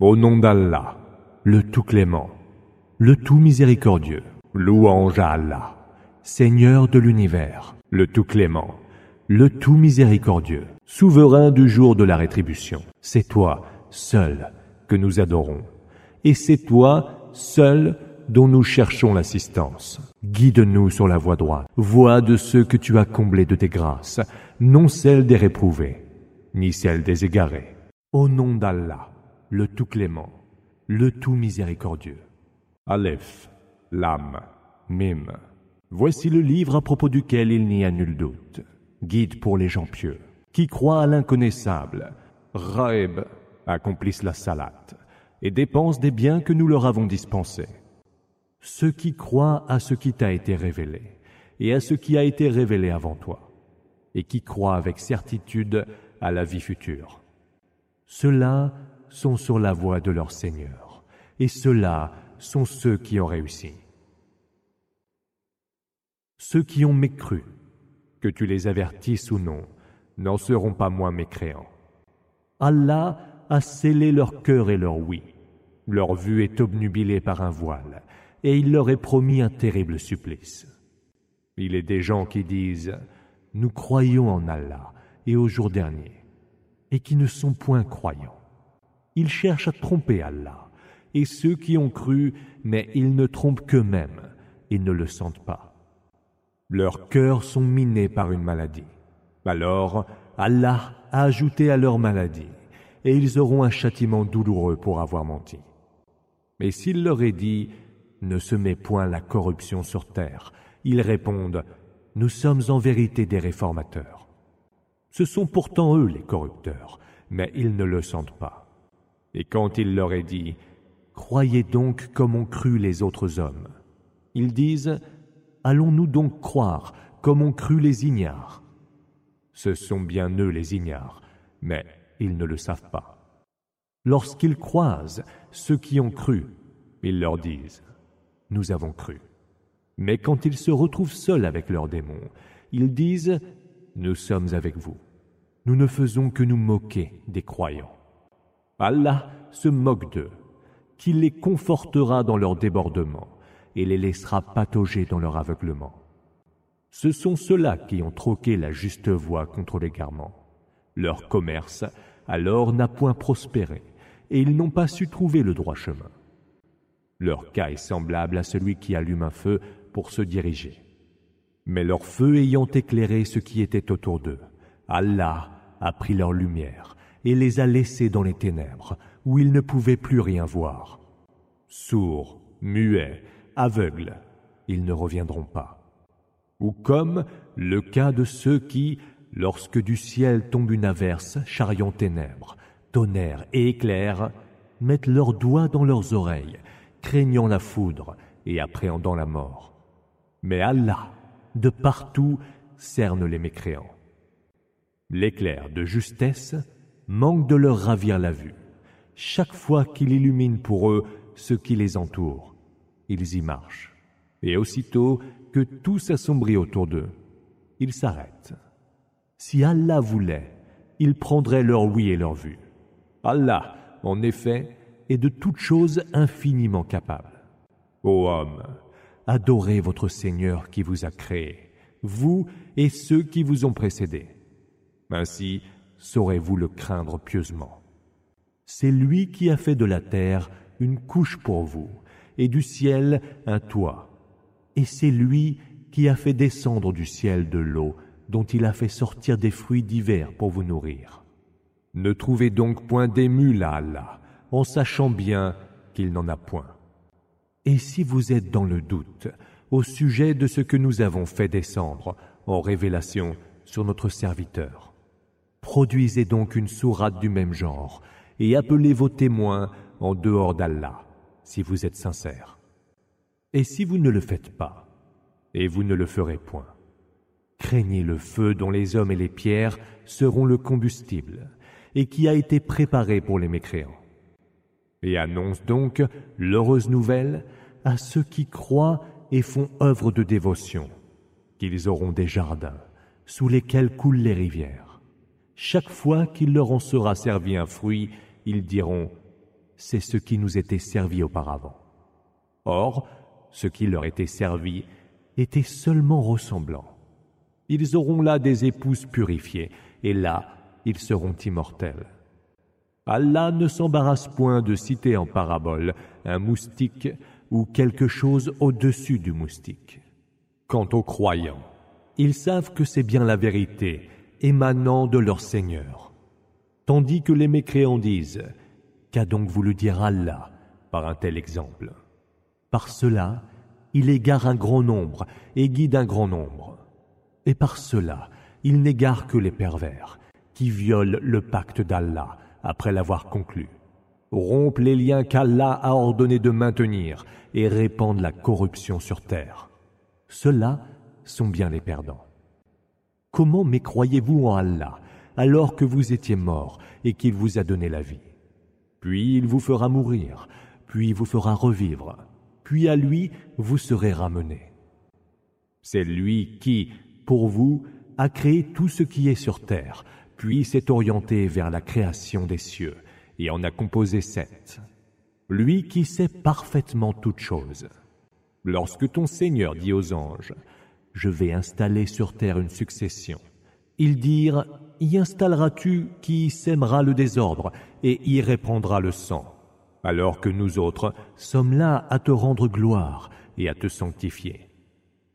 Au nom d'Allah, le tout clément, le tout miséricordieux, louange à Allah, Seigneur de l'univers, le tout clément, le tout miséricordieux, souverain du jour de la rétribution. C'est toi, seul, que nous adorons. Et c'est toi, seul, dont nous cherchons l'assistance. Guide-nous sur la voie droite, voie de ceux que tu as comblés de tes grâces, non celle des réprouvés, ni celle des égarés. Au nom d'Allah, le tout clément, le tout miséricordieux. Aleph, Lam, Mim. Voici le livre à propos duquel il n'y a nul doute. Guide pour les gens pieux, qui croient à l'inconnaissable. Raeb, accomplissent la salat, et dépensent des biens que nous leur avons dispensés. Ceux qui croient à ce qui t'a été révélé, et à ce qui a été révélé avant toi, et qui croient avec certitude à la vie future. Ceux-là sont sur la voie de leur Seigneur, et ceux-là sont ceux qui ont réussi. Ceux qui ont mécru, que tu les avertisses ou non, n'en seront pas moins mécréants. Allah a scellé leur cœur et leur oui. Leur vue est obnubilée par un voile, et il leur est promis un terrible supplice. Il est des gens qui disent Nous croyons en Allah et au jour dernier, et qui ne sont point croyants. Ils cherchent à tromper Allah, et ceux qui ont cru, mais ils ne trompent qu'eux-mêmes, ils ne le sentent pas. Leurs cœurs sont minés par une maladie. Alors Allah a ajouté à leur maladie, et ils auront un châtiment douloureux pour avoir menti. Mais s'il leur est dit Ne semez point la corruption sur terre, ils répondent Nous sommes en vérité des réformateurs. Ce sont pourtant eux les corrupteurs, mais ils ne le sentent pas. Et quand il leur est dit Croyez donc comme ont cru les autres hommes, ils disent Allons-nous donc croire comme ont cru les ignares? Ce sont bien eux les ignares, mais ils ne le savent pas. Lorsqu'ils croisent ceux qui ont cru, ils leur disent Nous avons cru. Mais quand ils se retrouvent seuls avec leurs démons, ils disent Nous sommes avec vous. Nous ne faisons que nous moquer des croyants. Allah se moque d'eux, qu'il les confortera dans leur débordement et les laissera patauger dans leur aveuglement. Ce sont ceux-là qui ont troqué la juste voie contre l'égarement. Leur commerce, alors, n'a point prospéré, et ils n'ont pas su trouver le droit chemin. Leur cas est semblable à celui qui allume un feu pour se diriger. Mais leur feu ayant éclairé ce qui était autour d'eux, Allah a pris leur lumière et les a laissés dans les ténèbres, où ils ne pouvaient plus rien voir. Sourds, muets, aveugles, ils ne reviendront pas. Ou comme le cas de ceux qui, lorsque du ciel tombe une averse, chariant ténèbres, tonnerre et éclairs, mettent leurs doigts dans leurs oreilles, craignant la foudre et appréhendant la mort. Mais Allah, de partout, cerne les mécréants. L'éclair de justesse manque de leur ravir la vue. Chaque fois qu'il illumine pour eux ce qui les entoure, ils y marchent. Et aussitôt que tout s'assombrit autour d'eux, ils s'arrêtent. Si Allah voulait, il prendrait leur oui et leur vue. Allah, en effet, est de toutes choses infiniment capable. Ô homme, adorez votre Seigneur qui vous a créé, vous et ceux qui vous ont précédés. Ainsi, saurez-vous le craindre pieusement? C'est lui qui a fait de la terre une couche pour vous, et du ciel un toit. Et c'est lui qui a fait descendre du ciel de l'eau, dont il a fait sortir des fruits divers pour vous nourrir. Ne trouvez donc point d'émule à Allah, en sachant bien qu'il n'en a point. Et si vous êtes dans le doute au sujet de ce que nous avons fait descendre en révélation sur notre serviteur, produisez donc une sourate du même genre et appelez vos témoins en dehors d'Allah, si vous êtes sincères. Et si vous ne le faites pas, et vous ne le ferez point, craignez le feu dont les hommes et les pierres seront le combustible, et qui a été préparé pour les mécréants. Et annonce donc l'heureuse nouvelle à ceux qui croient et font œuvre de dévotion, qu'ils auront des jardins sous lesquels coulent les rivières. Chaque fois qu'il leur en sera servi un fruit, ils diront c'est ce qui nous était servi auparavant. Or, ce qui leur était servi était seulement ressemblant. Ils auront là des épouses purifiées, et là, ils seront immortels. Allah ne s'embarrasse point de citer en parabole un moustique ou quelque chose au-dessus du moustique. Quant aux croyants, ils savent que c'est bien la vérité émanant de leur Seigneur. Tandis que les mécréants disent Qu'a donc voulu dire Allah par un tel exemple? Par cela, il égare un grand nombre et guide un grand nombre. Et par cela, il n'égare que les pervers, qui violent le pacte d'Allah après l'avoir conclu, rompent les liens qu'Allah a ordonné de maintenir et répandent la corruption sur terre. Ceux-là sont bien les perdants. Comment mécroyez-vous en Allah alors que vous étiez mort et qu'il vous a donné la vie? Puis il vous fera mourir, puis vous fera revivre, puis à lui vous serez ramenés. C'est lui qui, pour vous, a créé tout ce qui est sur terre, puis s'est orienté vers la création des cieux, et en a composé sept. Lui qui sait parfaitement toutes choses. Lorsque ton Seigneur dit aux anges, Je vais installer sur terre une succession, ils dirent, Y installeras-tu qui sèmera le désordre et y répandra le sang, alors que nous autres sommes là à te rendre gloire et à te sanctifier.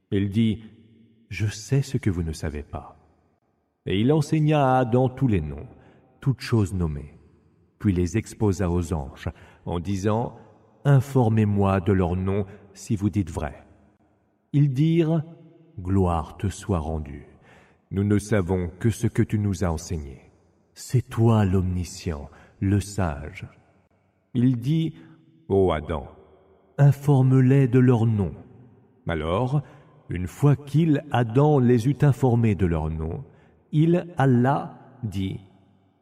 Il dit, Je sais ce que vous ne savez pas. Et il enseigna à Adam tous les noms, toutes choses nommées, puis les exposa aux anges, en disant, Informez-moi de leurs noms si vous dites vrai. Ils dirent, Gloire te soit rendue. Nous ne savons que ce que tu nous as enseigné. C'est toi l'omniscient, le sage. Il dit, Ô Adam, informe-les de leurs noms. Alors, une fois qu'il, Adam, les eut informés de leurs noms, il, Allah, dit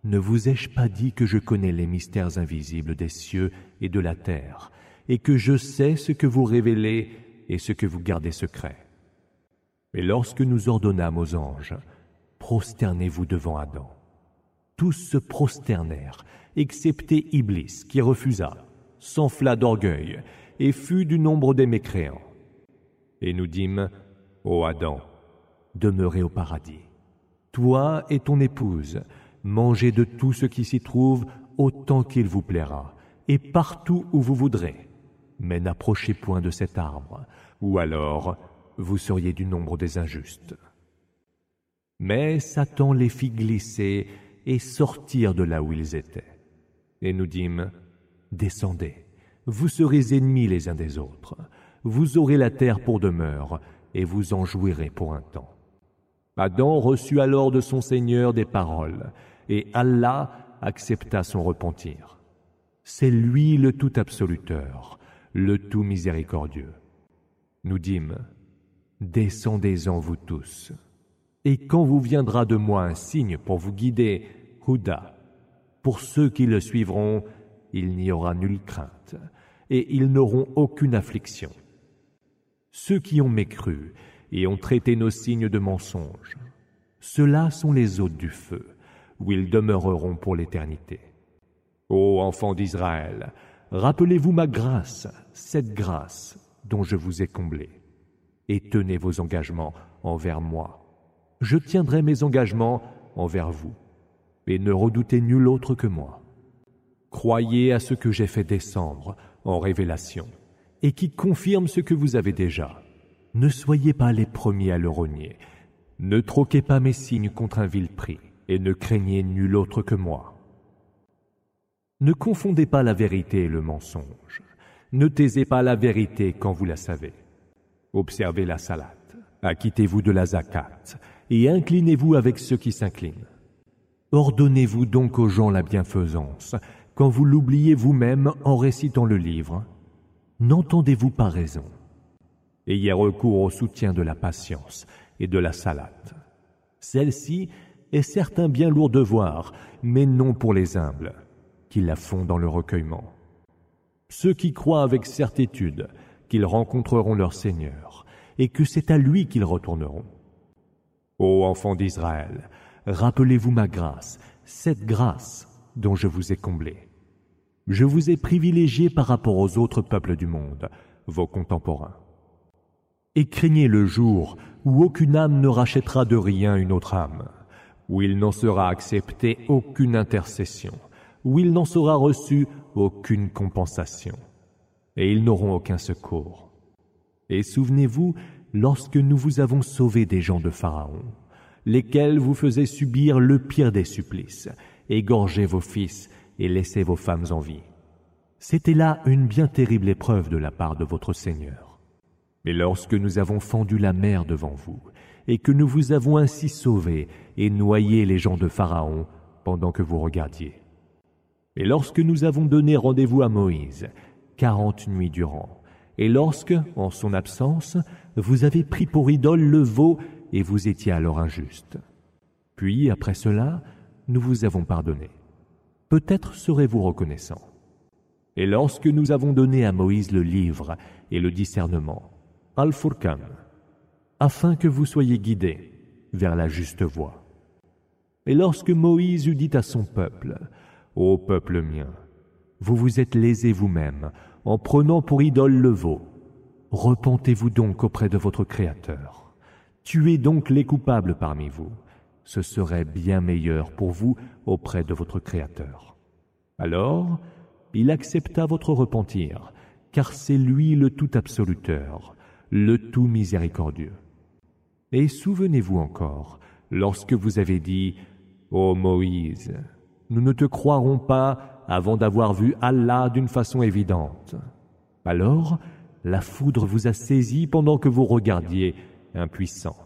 Ne vous ai-je pas dit que je connais les mystères invisibles des cieux et de la terre, et que je sais ce que vous révélez et ce que vous gardez secret? Et lorsque nous ordonnâmes aux anges Prosternez-vous devant Adam. Tous se prosternèrent, excepté Iblis, qui refusa, s'enfla d'orgueil, et fut du nombre des mécréants. Et nous dîmes, Ô Adam, demeurez au paradis toi et ton épouse, mangez de tout ce qui s'y trouve autant qu'il vous plaira, et partout où vous voudrez. Mais n'approchez point de cet arbre, ou alors vous seriez du nombre des injustes. Mais Satan les fit glisser et sortir de là où ils étaient. Et nous dîmes, Descendez, vous serez ennemis les uns des autres, vous aurez la terre pour demeure, et vous en jouirez pour un temps. Adam reçut alors de son Seigneur des paroles, et Allah accepta son repentir. C'est lui le tout absoluteur, le tout miséricordieux. Nous dîmes, Descendez-en vous tous, et quand vous viendra de moi un signe pour vous guider, Houda, pour ceux qui le suivront, il n'y aura nulle crainte, et ils n'auront aucune affliction. Ceux qui ont mécru et ont traité nos signes de mensonges. Ceux-là sont les hôtes du feu, où ils demeureront pour l'éternité. Ô enfants d'Israël, rappelez-vous ma grâce, cette grâce dont je vous ai comblé, et tenez vos engagements envers moi. Je tiendrai mes engagements envers vous, et ne redoutez nul autre que moi. Croyez à ce que j'ai fait descendre en révélation, et qui confirme ce que vous avez déjà ne soyez pas les premiers à le renier. Ne troquez pas mes signes contre un vil prix, et ne craignez nul autre que moi. Ne confondez pas la vérité et le mensonge. Ne taisez pas la vérité quand vous la savez. Observez la salate, acquittez-vous de la zakat, et inclinez-vous avec ceux qui s'inclinent. Ordonnez-vous donc aux gens la bienfaisance, quand vous l'oubliez vous-même en récitant le livre. N'entendez-vous pas raison Ayez recours au soutien de la patience et de la salate. Celle-ci est certes un bien lourd devoir, mais non pour les humbles, qui la font dans le recueillement. Ceux qui croient avec certitude qu'ils rencontreront leur Seigneur, et que c'est à lui qu'ils retourneront. Ô enfants d'Israël, rappelez-vous ma grâce, cette grâce dont je vous ai comblé. Je vous ai privilégié par rapport aux autres peuples du monde, vos contemporains. Et craignez le jour où aucune âme ne rachètera de rien une autre âme, où il n'en sera accepté aucune intercession, où il n'en sera reçu aucune compensation, et ils n'auront aucun secours. Et souvenez-vous lorsque nous vous avons sauvé des gens de Pharaon, lesquels vous faisaient subir le pire des supplices, égorger vos fils et laisser vos femmes en vie. C'était là une bien terrible épreuve de la part de votre Seigneur. Mais lorsque nous avons fendu la mer devant vous, et que nous vous avons ainsi sauvés et noyé les gens de Pharaon pendant que vous regardiez. Et lorsque nous avons donné rendez-vous à Moïse, quarante nuits durant, et lorsque, en son absence, vous avez pris pour idole le veau et vous étiez alors injuste. Puis, après cela, nous vous avons pardonné. Peut-être serez-vous reconnaissant. Et lorsque nous avons donné à Moïse le livre et le discernement, Al-Furqan, afin que vous soyez guidés vers la juste voie. Et lorsque Moïse eut dit à son peuple, Ô peuple mien, vous vous êtes lésés vous-même en prenant pour idole le veau. Repentez-vous donc auprès de votre Créateur. Tuez donc les coupables parmi vous. Ce serait bien meilleur pour vous auprès de votre Créateur. Alors, il accepta votre repentir, car c'est lui le tout absoluteur, le tout miséricordieux. Et souvenez-vous encore, lorsque vous avez dit, Ô Moïse, nous ne te croirons pas avant d'avoir vu Allah d'une façon évidente. Alors, la foudre vous a saisi pendant que vous regardiez, impuissant.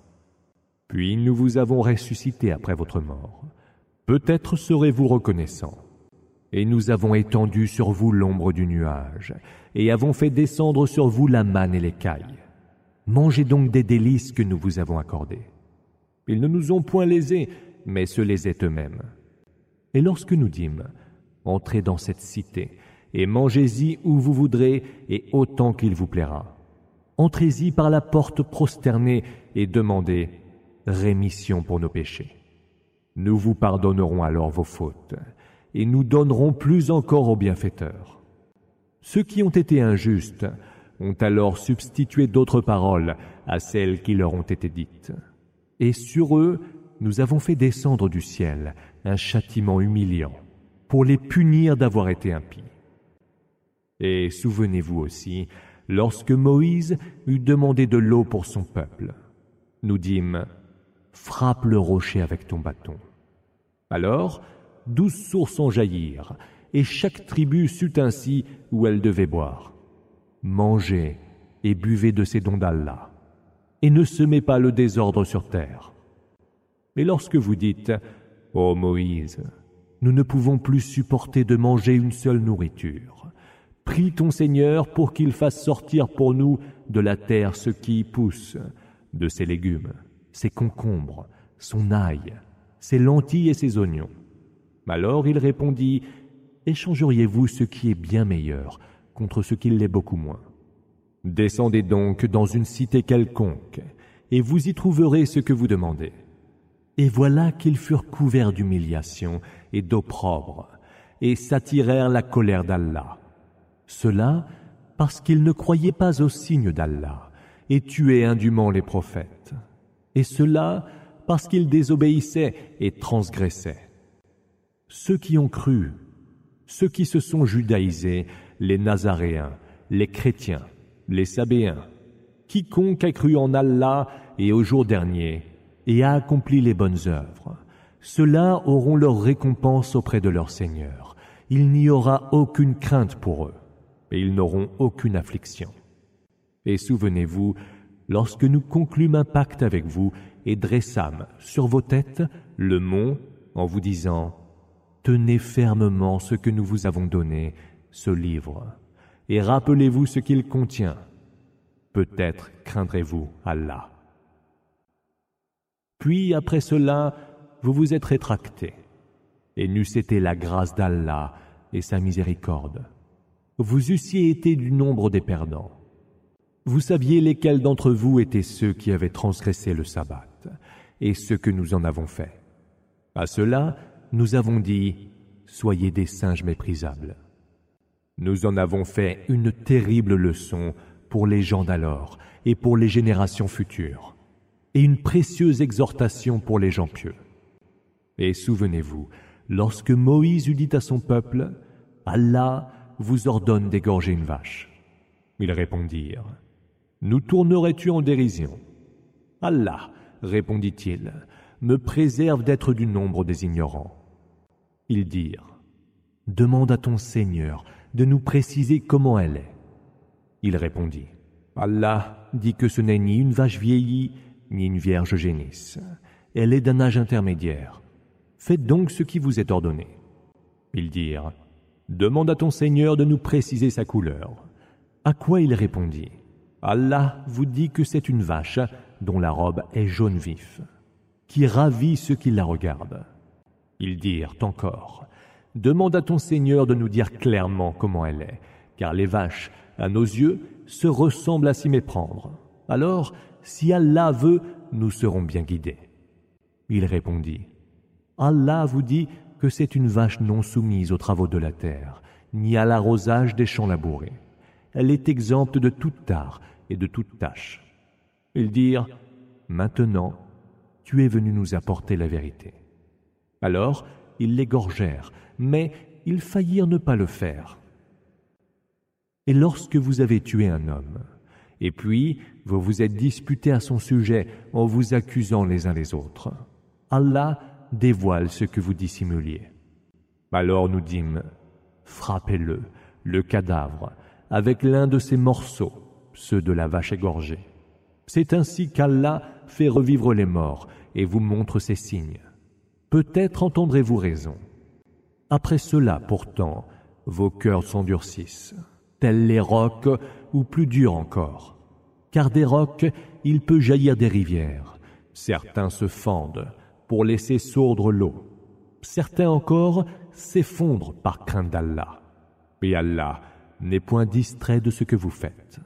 Puis nous vous avons ressuscité après votre mort. Peut-être serez-vous reconnaissant. Et nous avons étendu sur vous l'ombre du nuage, et avons fait descendre sur vous la manne et l'écaille. Mangez donc des délices que nous vous avons accordées. Ils ne nous ont point lésés, mais se lésaient eux-mêmes. Et lorsque nous dîmes, entrez dans cette cité, et mangez-y où vous voudrez, et autant qu'il vous plaira. Entrez-y par la porte prosternée, et demandez rémission pour nos péchés. Nous vous pardonnerons alors vos fautes, et nous donnerons plus encore aux bienfaiteurs. Ceux qui ont été injustes ont alors substitué d'autres paroles à celles qui leur ont été dites. Et sur eux, nous avons fait descendre du ciel un châtiment humiliant pour les punir d'avoir été impies. Et souvenez-vous aussi, lorsque Moïse eut demandé de l'eau pour son peuple, nous dîmes, frappe le rocher avec ton bâton. Alors, douze sources en jaillirent, et chaque tribu sut ainsi où elle devait boire mangez et buvez de ces dons d'Allah, et ne semez pas le désordre sur terre. Mais lorsque vous dites, Ô Moïse, nous ne pouvons plus supporter de manger une seule nourriture, prie ton Seigneur pour qu'il fasse sortir pour nous de la terre ce qui y pousse, de ses légumes, ses concombres, son ail, ses lentilles et ses oignons. Alors il répondit, Échangeriez-vous ce qui est bien meilleur contre ce qui l'est beaucoup moins? Descendez donc dans une cité quelconque, et vous y trouverez ce que vous demandez. Et voilà qu'ils furent couverts d'humiliation et d'opprobre, et s'attirèrent la colère d'Allah. Cela parce qu'ils ne croyaient pas au signe d'Allah, et tuaient indûment les prophètes. Et cela parce qu'ils désobéissaient et transgressaient. Ceux qui ont cru, ceux qui se sont judaïsés, les Nazaréens, les chrétiens, les Sabéens, quiconque a cru en Allah et au jour dernier et a accompli les bonnes œuvres, ceux-là auront leur récompense auprès de leur Seigneur. Il n'y aura aucune crainte pour eux, et ils n'auront aucune affliction. Et souvenez-vous, lorsque nous conclûmes un pacte avec vous et dressâmes sur vos têtes le mont en vous disant Tenez fermement ce que nous vous avons donné ce livre, et rappelez-vous ce qu'il contient. Peut-être craindrez-vous Allah. Puis après cela, vous vous êtes rétractés, et n'eût été la grâce d'Allah et sa miséricorde. Vous eussiez été du nombre des perdants. Vous saviez lesquels d'entre vous étaient ceux qui avaient transgressé le sabbat, et ce que nous en avons fait. À cela, nous avons dit, Soyez des singes méprisables. Nous en avons fait une terrible leçon pour les gens d'alors et pour les générations futures, et une précieuse exhortation pour les gens pieux. Et souvenez-vous, lorsque Moïse eut dit à son peuple, Allah vous ordonne d'égorger une vache. Ils répondirent, Nous tournerais-tu en dérision? Allah, répondit-il, me préserve d'être du nombre des ignorants. Ils dirent, Demande à ton Seigneur de nous préciser comment elle est. Il répondit, Allah dit que ce n'est ni une vache vieillie, ni une vierge génisse. Elle est d'un âge intermédiaire. Faites donc ce qui vous est ordonné. Ils dirent, Demande à ton Seigneur de nous préciser sa couleur. À quoi il répondit, Allah vous dit que c'est une vache dont la robe est jaune vif, qui ravit ceux qui la regardent. Ils dirent encore, Demande à ton Seigneur de nous dire clairement comment elle est, car les vaches, à nos yeux, se ressemblent à s'y méprendre. Alors, si Allah veut, nous serons bien guidés. Il répondit, Allah vous dit que c'est une vache non soumise aux travaux de la terre, ni à l'arrosage des champs labourés. Elle est exempte de toute tare et de toute tâche. Ils dirent, Maintenant, tu es venu nous apporter la vérité. Alors, ils l'égorgèrent, mais ils faillirent ne pas le faire. Et lorsque vous avez tué un homme, et puis vous vous êtes disputés à son sujet en vous accusant les uns les autres, Allah dévoile ce que vous dissimuliez. Alors nous dîmes, frappez-le, le cadavre, avec l'un de ses morceaux, ceux de la vache égorgée. C'est ainsi qu'Allah fait revivre les morts et vous montre ses signes. Peut-être entendrez-vous raison. Après cela, pourtant, vos cœurs s'endurcissent, tels les rocs ou plus durs encore. Car des rocs, il peut jaillir des rivières. Certains se fendent pour laisser sourdre l'eau. Certains encore s'effondrent par crainte d'Allah. Et Allah n'est point distrait de ce que vous faites.